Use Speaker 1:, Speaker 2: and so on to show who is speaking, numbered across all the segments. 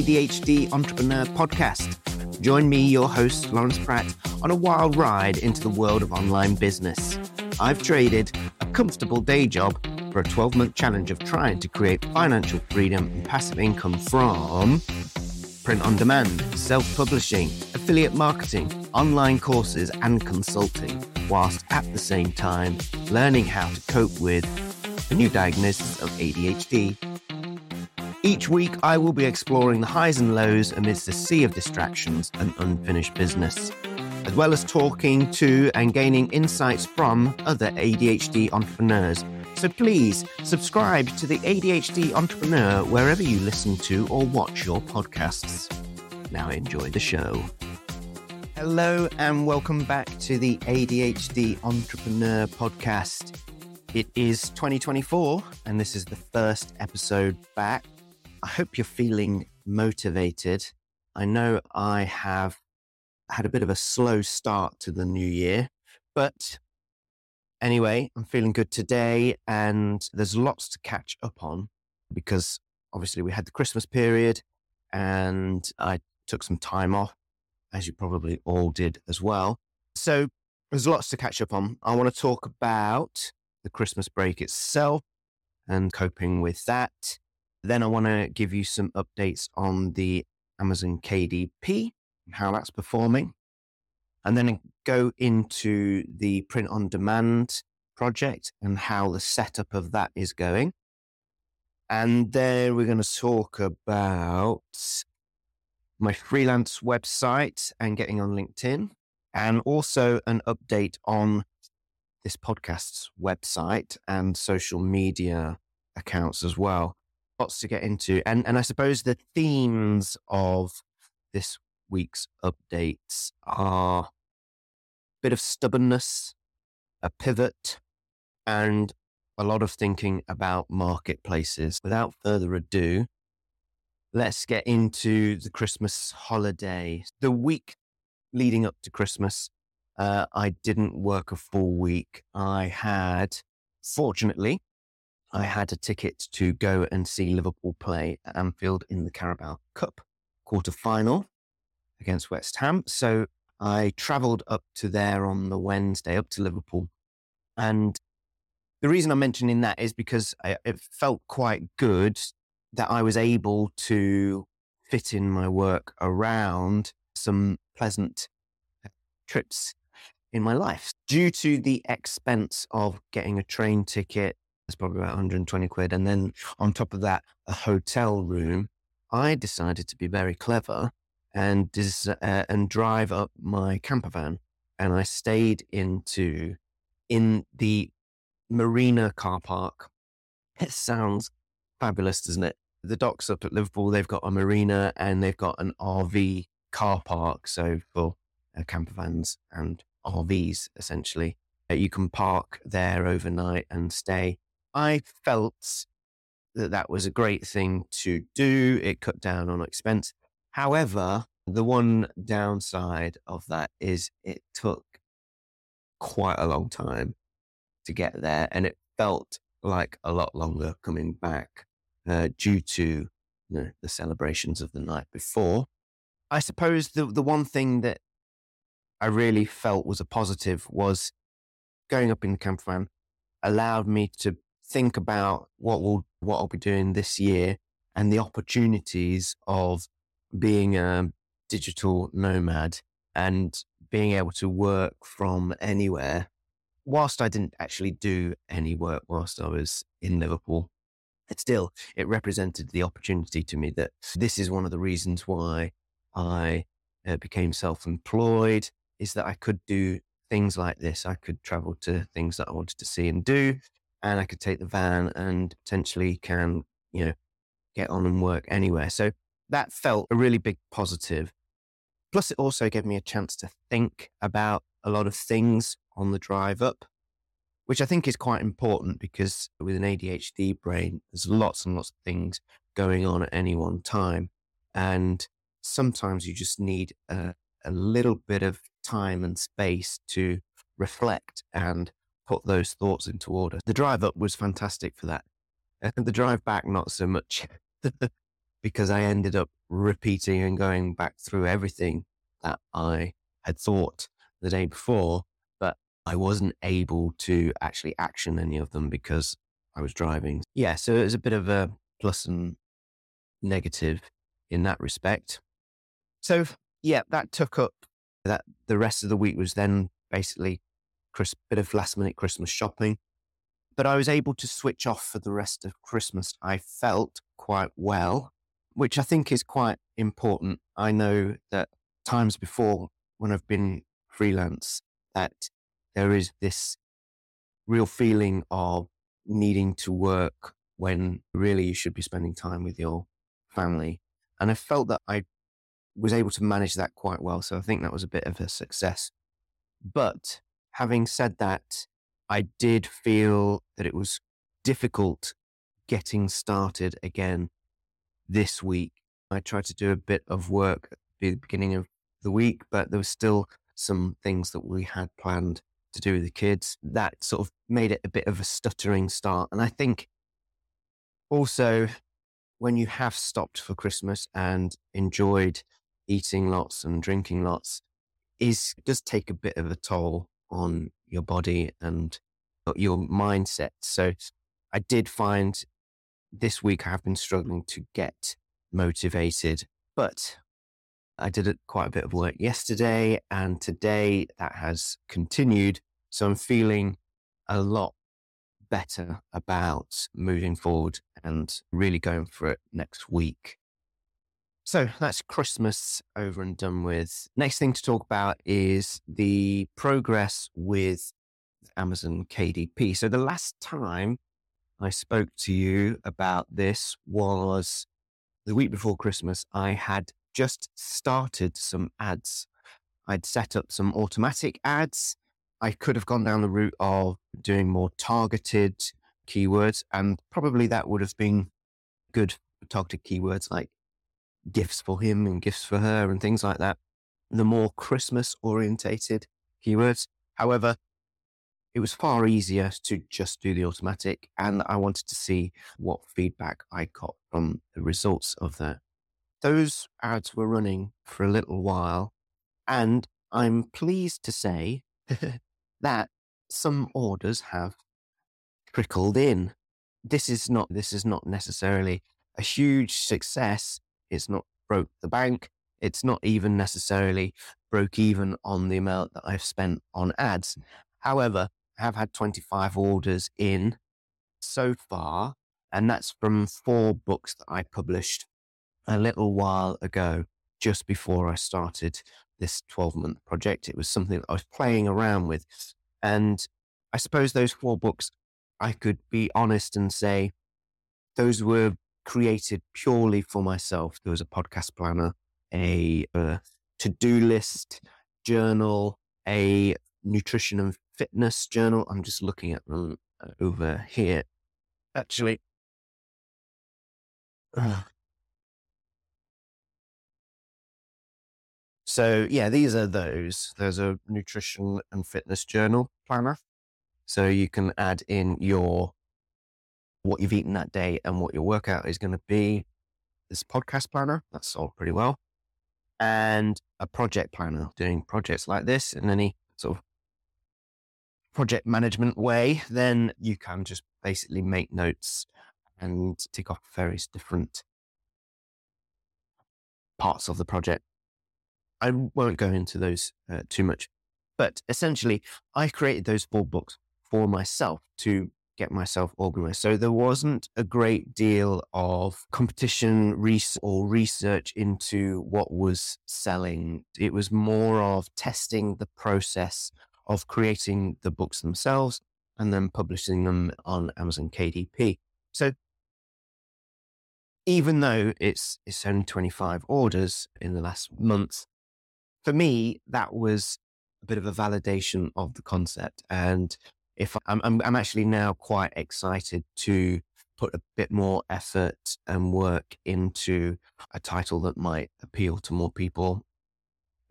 Speaker 1: ADHD Entrepreneur Podcast. Join me, your host, Laurence Pratt, on a wild ride into the world of online business. I've traded a comfortable day job for a 12 month challenge of trying to create financial freedom and passive income from print on demand, self publishing, affiliate marketing, online courses, and consulting, whilst at the same time learning how to cope with a new diagnosis of ADHD. Each week, I will be exploring the highs and lows amidst a sea of distractions and unfinished business, as well as talking to and gaining insights from other ADHD entrepreneurs so please subscribe to the ADHD Entrepreneur wherever you listen to or watch your podcasts. Now enjoy the show. Hello, and welcome back to the ADHD Entrepreneur podcast. It is 2024, and this is the first episode back. I hope you're feeling motivated. I know I have had a bit of a slow start to the new year, but Anyway, I'm feeling good today, and there's lots to catch up on because obviously we had the Christmas period and I took some time off, as you probably all did as well. So there's lots to catch up on. I want to talk about the Christmas break itself and coping with that. Then I want to give you some updates on the Amazon KDP and how that's performing and then go into the print on demand project and how the setup of that is going. And then we're going to talk about my freelance website and getting on LinkedIn, and also an update on this podcast's website and social media accounts as well. Lots to get into. And, and I suppose the themes of this week's updates are a bit of stubbornness, a pivot, and a lot of thinking about marketplaces. Without further ado, let's get into the Christmas holiday. The week leading up to Christmas, uh, I didn't work a full week. I had, fortunately, I had a ticket to go and see Liverpool play at Anfield in the Carabao Cup quarter final against West Ham. So I travelled up to there on the Wednesday, up to Liverpool. And the reason I'm mentioning that is because I, it felt quite good that I was able to fit in my work around some pleasant trips in my life. Due to the expense of getting a train ticket, it's probably about 120 quid. And then on top of that, a hotel room, I decided to be very clever and des- uh, and drive up my camper van, and I stayed into in the marina car park. It sounds fabulous, doesn't it? The docks up at Liverpool, they've got a marina and they've got an RV car park. So for uh, camper vans and RVs, essentially, uh, you can park there overnight and stay. I felt that that was a great thing to do. It cut down on expense. However, the one downside of that is it took quite a long time to get there, and it felt like a lot longer coming back uh, due to you know, the celebrations of the night before. I suppose the the one thing that I really felt was a positive was going up in the camper van allowed me to think about what will what I'll be doing this year and the opportunities of being a digital nomad and being able to work from anywhere. Whilst I didn't actually do any work whilst I was in Liverpool, it still it represented the opportunity to me that this is one of the reasons why I uh, became self-employed is that I could do things like this. I could travel to things that I wanted to see and do, and I could take the van and potentially can you know get on and work anywhere. So that felt a really big positive. Plus, it also gave me a chance to think about a lot of things on the drive up, which I think is quite important because with an ADHD brain, there's lots and lots of things going on at any one time. And sometimes you just need a, a little bit of time and space to reflect and put those thoughts into order. The drive up was fantastic for that. And the drive back, not so much. because I ended up repeating and going back through everything that I had thought the day before, but I wasn't able to actually action any of them because I was driving. Yeah, so it was a bit of a plus and negative in that respect. So yeah, that took up that the rest of the week was then basically a bit of last minute Christmas shopping. But I was able to switch off for the rest of Christmas. I felt quite well, which I think is quite important. I know that times before when I've been freelance, that there is this real feeling of needing to work when really you should be spending time with your family. And I felt that I was able to manage that quite well. So I think that was a bit of a success. But having said that, I did feel that it was difficult getting started again this week. I tried to do a bit of work at the beginning of the week, but there was still some things that we had planned to do with the kids that sort of made it a bit of a stuttering start. And I think also when you have stopped for Christmas and enjoyed eating lots and drinking lots, is does take a bit of a toll on your body and your mindset. So I did find this week I have been struggling to get motivated, but I did quite a bit of work yesterday and today that has continued. So I'm feeling a lot better about moving forward and really going for it next week. So that's Christmas over and done with. Next thing to talk about is the progress with Amazon KDP. So the last time I spoke to you about this was the week before Christmas. I had just started some ads. I'd set up some automatic ads. I could have gone down the route of doing more targeted keywords, and probably that would have been good targeted keywords like gifts for him and gifts for her and things like that. The more Christmas orientated keywords. However, it was far easier to just do the automatic and I wanted to see what feedback I got from the results of that. Those ads were running for a little while and I'm pleased to say that some orders have trickled in. This is not, this is not necessarily a huge success it's not broke the bank. It's not even necessarily broke even on the amount that I've spent on ads. However, I have had 25 orders in so far, and that's from four books that I published a little while ago, just before I started this 12 month project. It was something that I was playing around with. And I suppose those four books, I could be honest and say those were created purely for myself. There was a podcast planner, a, a to do list journal, a nutrition and fitness journal. I'm just looking at them uh, over here. Actually, So yeah, these are those. There's a nutrition and fitness journal planner. So you can add in your what you've eaten that day and what your workout is going to be. This podcast planner, that's solved pretty well. And a project planner, doing projects like this in any sort of project management way, then you can just basically make notes and tick off various different parts of the project. I won't go into those uh, too much, but essentially, I created those four books for myself to get myself organized. So there wasn't a great deal of competition res- or research into what was selling. It was more of testing the process of creating the books themselves and then publishing them on Amazon KDP. So even though it's it's only 25 orders in the last month, for me that was a bit of a validation of the concept and if I'm, I'm, I'm actually now quite excited to put a bit more effort and work into a title that might appeal to more people,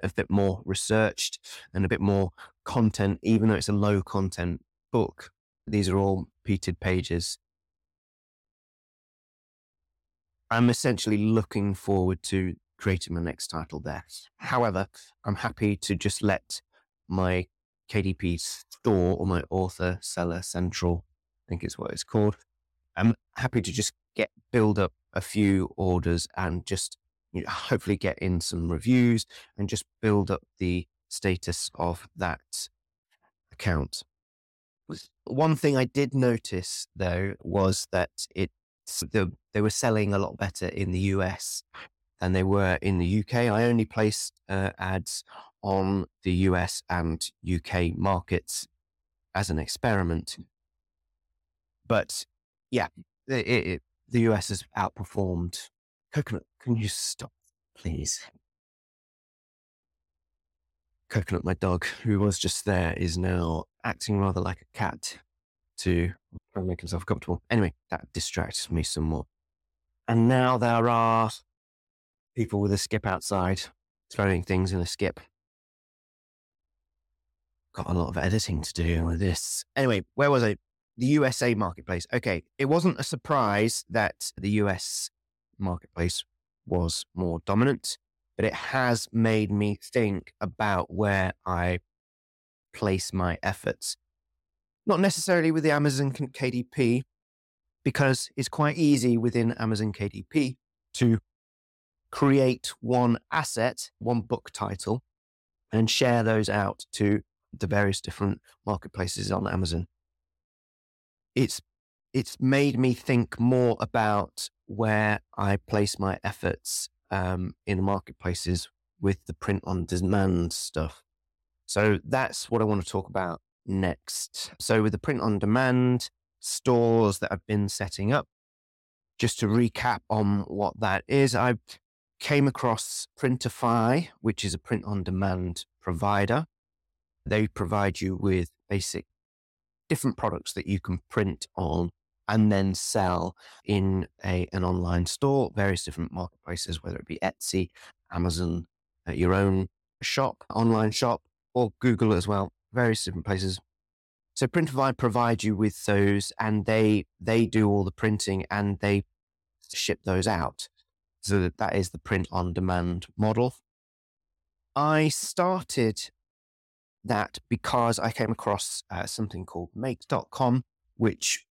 Speaker 1: a bit more researched and a bit more content, even though it's a low content book. These are all peated pages. I'm essentially looking forward to creating my next title there. However, I'm happy to just let my KDP store or my author seller central, I think it's what it's called. I'm happy to just get build up a few orders and just you know, hopefully get in some reviews and just build up the status of that account. One thing I did notice though was that it the, they were selling a lot better in the US than they were in the UK. I only placed uh, ads on the US and UK markets as an experiment. But yeah, it, it, the US has outperformed. Coconut, can you stop, please? Coconut, my dog, who was just there, is now acting rather like a cat to try and make himself comfortable. Anyway, that distracts me somewhat. And now there are people with a skip outside throwing things in a skip. Got a lot of editing to do with this. Anyway, where was I? The USA marketplace. Okay, it wasn't a surprise that the US marketplace was more dominant but it has made me think about where I place my efforts. Not necessarily with the Amazon KDP, because it's quite easy within Amazon KDP to create one asset, one book title, and share those out to the various different marketplaces on Amazon. It's it's made me think more about where I place my efforts um, in the marketplaces with the print on demand stuff. So that's what I want to talk about next. So with the print on demand stores that I've been setting up, just to recap on what that is, I came across Printify, which is a print on demand provider. They provide you with basic different products that you can print on and then sell in a, an online store, various different marketplaces, whether it be Etsy, Amazon, uh, your own shop, online shop, or Google as well, various different places. So Printify provide you with those and they they do all the printing and they ship those out. So that, that is the print on demand model. I started that because I came across uh, something called make.com, which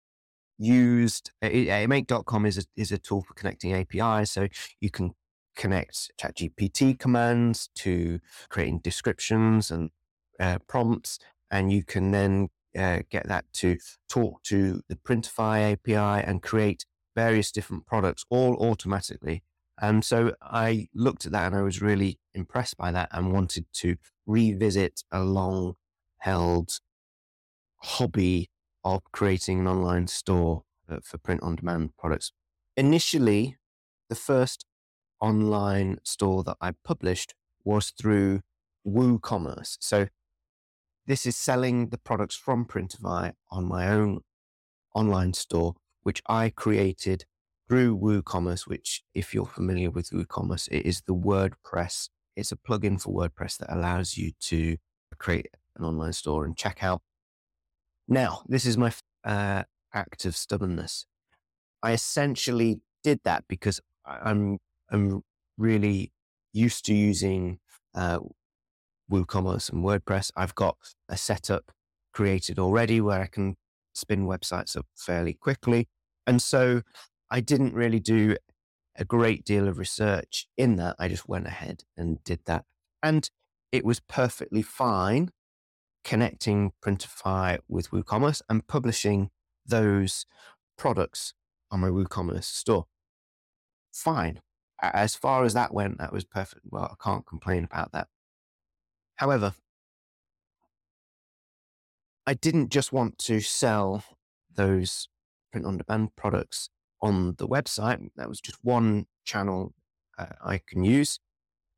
Speaker 1: used a make.com is a, is a tool for connecting APIs. So you can connect ChatGPT commands to creating descriptions and uh, prompts, and you can then uh, get that to talk to the Printify API and create various different products all automatically. And so I looked at that and I was really impressed by that and wanted to revisit a long held hobby of creating an online store uh, for print on demand products. Initially, the first online store that I published was through WooCommerce. So this is selling the products from Printify on my own online store, which I created through WooCommerce, which if you're familiar with WooCommerce, it is the WordPress. It's a plugin for WordPress that allows you to create an online store and check out now, this is my uh, act of stubbornness. I essentially did that because I'm I'm really used to using uh, WooCommerce and WordPress. I've got a setup created already where I can spin websites up fairly quickly, and so I didn't really do a great deal of research in that. I just went ahead and did that, and it was perfectly fine connecting Printify with WooCommerce and publishing those products on my WooCommerce store. Fine. As far as that went, that was perfect. Well, I can't complain about that. However, I didn't just want to sell those print on demand products on the website. That was just one channel uh, I can use.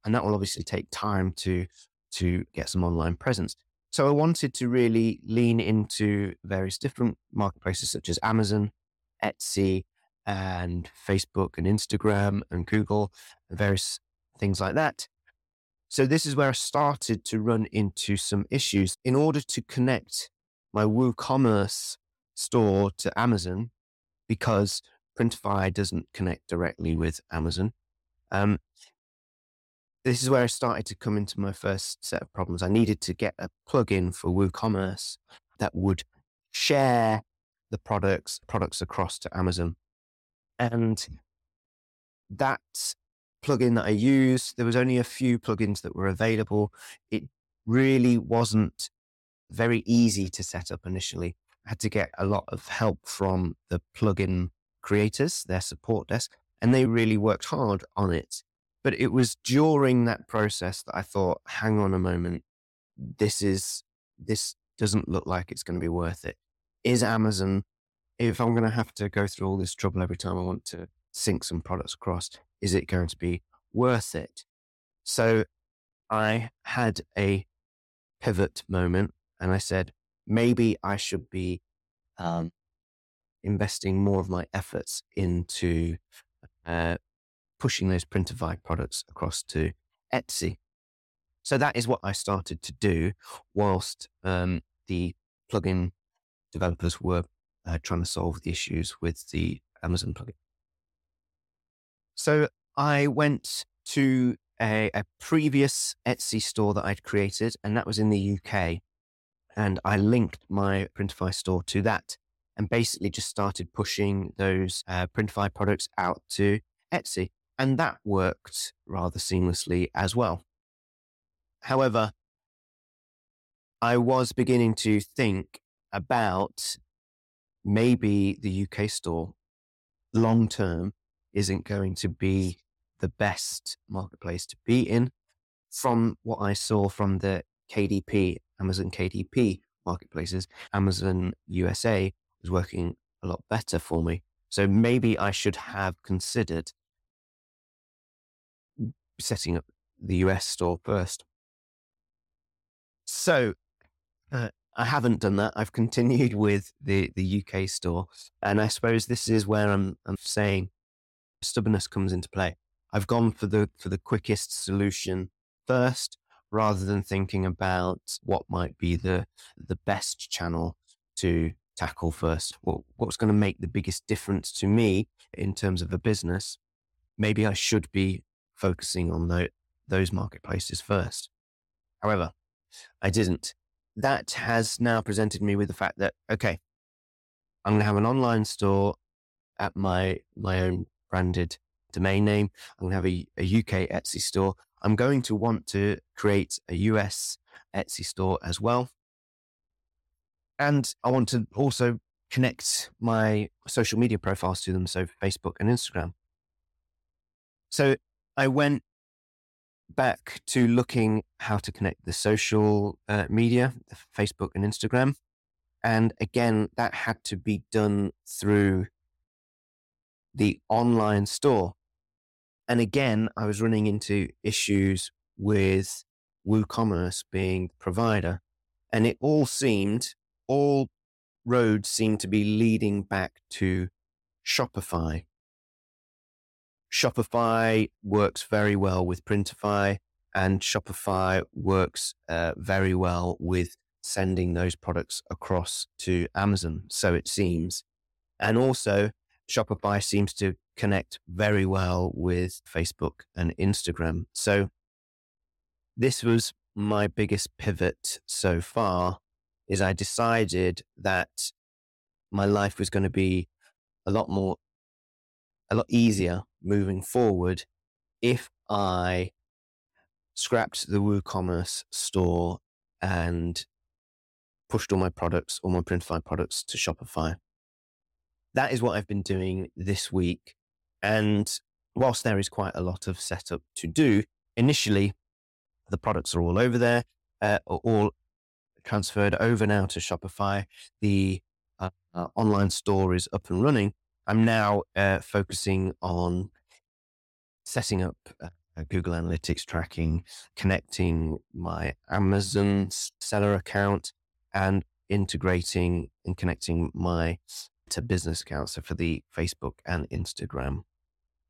Speaker 1: And that will obviously take time to, to get some online presence. So I wanted to really lean into various different marketplaces such as Amazon, Etsy, and Facebook and Instagram and Google and various things like that. So this is where I started to run into some issues. In order to connect my WooCommerce store to Amazon, because Printify doesn't connect directly with Amazon. Um, this is where I started to come into my first set of problems. I needed to get a plugin for WooCommerce that would share the products products across to Amazon. And that plugin that I used, there was only a few plugins that were available. It really wasn't very easy to set up initially. I had to get a lot of help from the plugin creators, their support desk, and they really worked hard on it. But it was during that process that I thought, hang on a moment, this is, this doesn't look like it's going to be worth it. Is Amazon, if I'm going to have to go through all this trouble every time I want to sync some products across, is it going to be worth it? So I had a pivot moment and I said, maybe I should be um, investing more of my efforts into uh, pushing those Printify products across to Etsy. So that is what I started to do whilst um, the plugin developers were uh, trying to solve the issues with the Amazon plugin. So I went to a, a previous Etsy store that I'd created, and that was in the UK. And I linked my Printify store to that and basically just started pushing those uh, Printify products out to Etsy. And that worked rather seamlessly as well. However, I was beginning to think about maybe the UK store long term isn't going to be the best marketplace to be in. From what I saw from the KDP, Amazon KDP marketplaces, Amazon USA was working a lot better for me. So maybe I should have considered setting up the US store first. So uh, I haven't done that. I've continued with the, the UK store. And I suppose this is where I'm, I'm saying stubbornness comes into play. I've gone for the for the quickest solution first, rather than thinking about what might be the the best channel to tackle first. What what's going to make the biggest difference to me in terms of a business? Maybe I should be focusing on the, those marketplaces first. However, I didn't. That has now presented me with the fact that okay, I'm going to have an online store at my my own branded domain name. I'm going to have a, a UK Etsy store. I'm going to want to create a US Etsy store as well. And I want to also connect my social media profiles to them. So Facebook and Instagram. So I went back to looking how to connect the social uh, media, Facebook and Instagram. And again, that had to be done through the online store. And again, I was running into issues with WooCommerce being the provider. And it all seemed, all roads seem to be leading back to Shopify. Shopify works very well with Printify, and Shopify works uh, very well with sending those products across to Amazon. So it seems. And also, Shopify seems to connect very well with Facebook and Instagram. So this was my biggest pivot so far is I decided that my life was going to be a lot more, a lot easier moving forward if I scrapped the WooCommerce store and pushed all my products, all my Printify products to Shopify that is what I've been doing this week. And whilst there is quite a lot of setup to do, initially the products are all over there, uh, all transferred over now two Shopify. The uh, uh, online store is up and running. I'm now uh, focusing on setting up uh, Google Analytics tracking, connecting my Amazon seller account, and integrating and connecting my to business accounts, so for the Facebook and Instagram.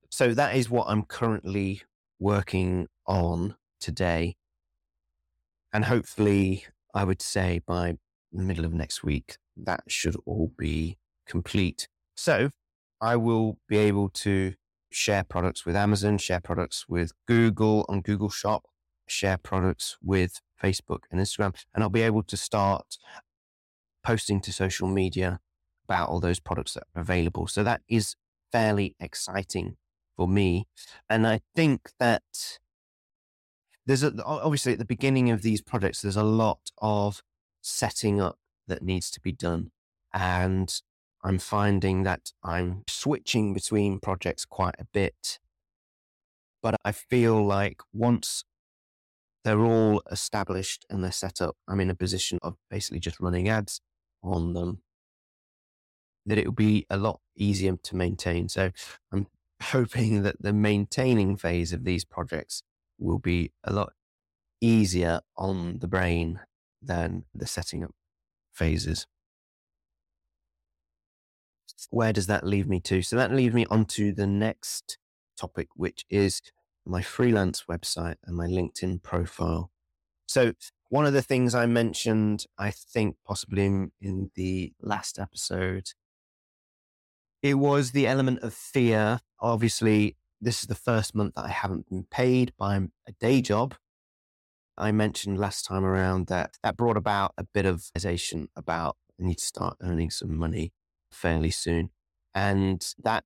Speaker 1: So that is what I'm currently working on today. And hopefully, I would say by the middle of next week, that should all be complete. So I will be able to share products with Amazon, share products with Google on Google Shop, share products with Facebook and Instagram, and I'll be able to start posting to social media about all those products that are available. So that is fairly exciting for me. And I think that there's a, obviously at the beginning of these projects, there's a lot of setting up that needs to be done. And I'm finding that I'm switching between projects quite a bit. But I feel like once they're all established and they're set up, I'm in a position of basically just running ads on them, that it will be a lot easier to maintain. So I'm hoping that the maintaining phase of these projects will be a lot easier on the brain than the setting up phases. Where does that leave me to? So that leaves me onto the next topic, which is my freelance website and my LinkedIn profile. So one of the things I mentioned, I think possibly in, in the last episode, it was the element of fear. Obviously, this is the first month that I haven't been paid by a day job. I mentioned last time around that that brought about a bit of hesitation about I need to start earning some money fairly soon. And that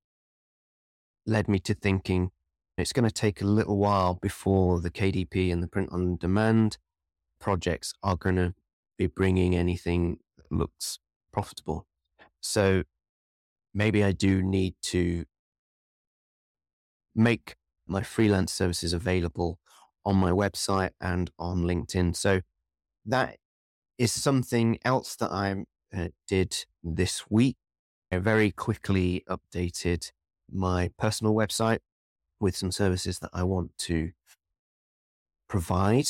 Speaker 1: led me to thinking it's going to take a little while before the KDP and the print on demand projects are going to be bringing anything that looks profitable. So maybe I do need to make my freelance services available on my website and on LinkedIn. So that is something else that I uh, did this week. I very quickly updated my personal website with some services that I want to provide.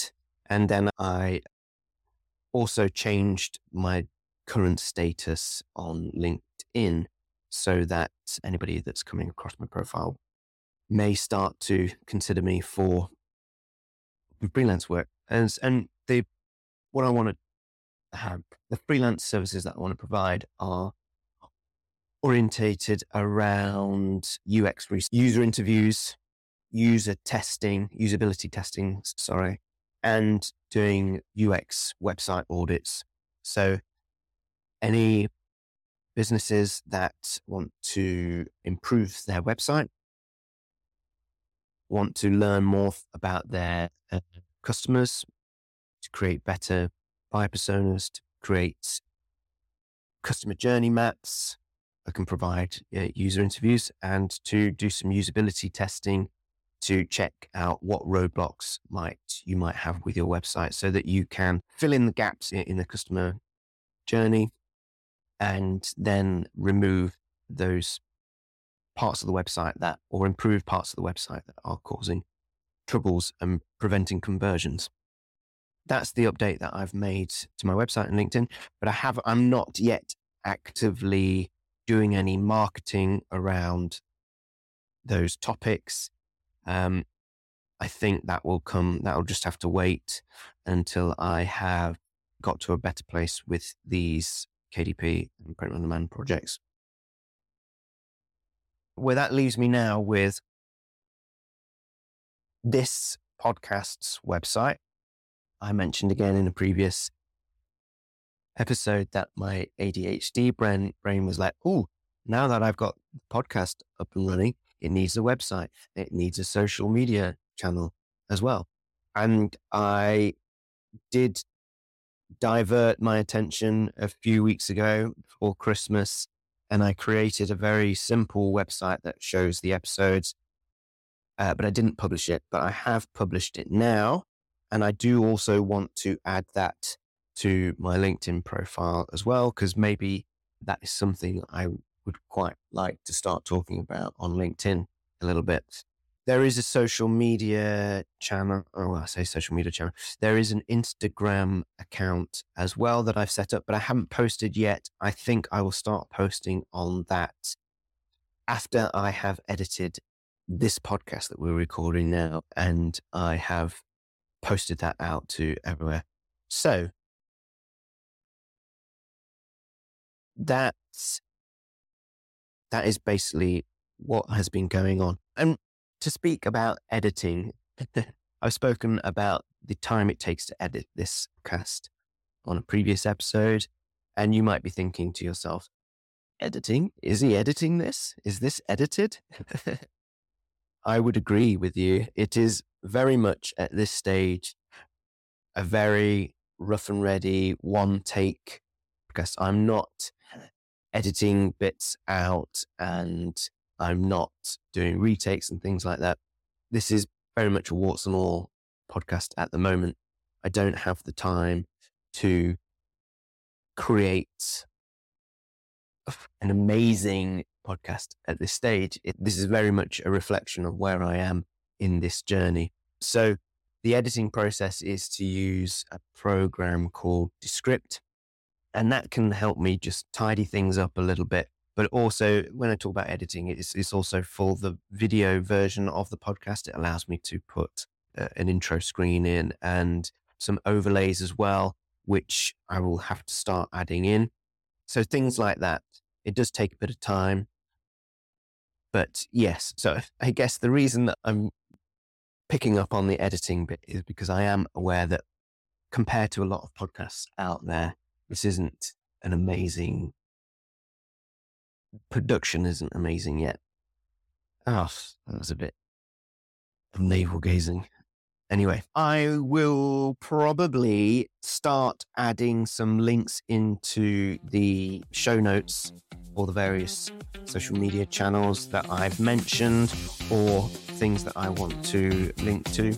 Speaker 1: And then I also changed my current status on LinkedIn so that anybody that's coming across my profile may start to consider me for freelance work. And, and the, what I want to have, the freelance services that I want to provide are orientated around UX user interviews, user testing, usability testing, sorry, and doing UX website audits. So any businesses that want to improve their website, want to learn more about their uh, customers, to create better buyer personas, to create customer journey maps, I can provide uh, user interviews and to do some usability testing to check out what roadblocks might you might have with your website so that you can fill in the gaps in, in the customer journey and then remove those parts of the website that or improve parts of the website that are causing troubles and preventing conversions. That's the update that I've made to my website and LinkedIn, but I have I'm not yet actively doing any marketing around those topics. Um, I think that will come, that will just have to wait until I have got to a better place with these KDP and print on demand projects. Where that leaves me now with this podcast's website. I mentioned again in a previous episode that my ADHD brain, brain was like, oh, now that I've got the podcast up and running, it needs a website. It needs a social media channel as well. And I did divert my attention a few weeks ago for Christmas and I created a very simple website that shows the episodes. Uh, but I didn't publish it, but I have published it now. And I do also want to add that to my LinkedIn profile as well, because maybe that is something I would quite like to start talking about on LinkedIn a little bit. There is a social media channel. Oh, I say social media channel. There is an Instagram account as well that I've set up, but I haven't posted yet. I think I will start posting on that after I have edited this podcast that we're recording now and I have posted that out to everywhere. So that's that is basically what has been going on. And to speak about editing, I've spoken about the time it takes to edit this cast on a previous episode. And you might be thinking to yourself, editing? Is he editing this? Is this edited? I would agree with you. It is very much at this stage a very rough and ready one take because I'm not editing bits out and I'm not doing retakes and things like that. This is very much a warts and all podcast at the moment. I don't have the time to create an amazing podcast at this stage. It, this is very much a reflection of where I am in this journey. So, the editing process is to use a program called Descript, and that can help me just tidy things up a little bit. But also, when I talk about editing, it's, it's also for the video version of the podcast. It allows me to put uh, an intro screen in and some overlays as well, which I will have to start adding in. So things like that. It does take a bit of time. But yes, so I guess the reason that I'm picking up on the editing bit is because I am aware that compared to a lot of podcasts out there, this isn't an amazing production isn't amazing yet. Oh, that was a bit of navel gazing. Anyway, I will probably start adding some links into the show notes for the various social media channels that I've mentioned or things that I want to link to.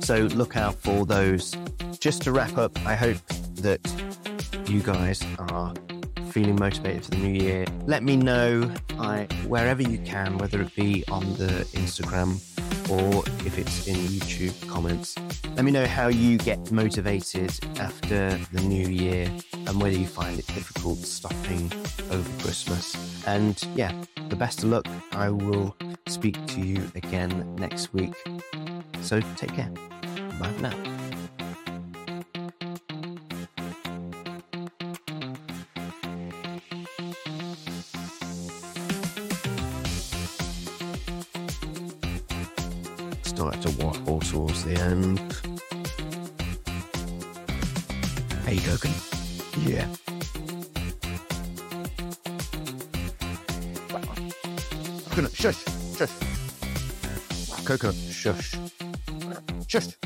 Speaker 1: So look out for those. Just to wrap up, I hope that you guys are feeling motivated for the new year. Let me know I, wherever you can, whether it be on the Instagram or if it's in YouTube comments. Let me know how you get motivated after the new year and whether you find it difficult stopping over Christmas. And yeah, the best of luck. I will speak to you again next week. So take care. Bye for now. Start to waffle towards the end. Hey, Coconut. Yeah. Coconut, shush, shush. Coconut, shush. Shush.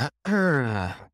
Speaker 1: Huh? Stop. Stop.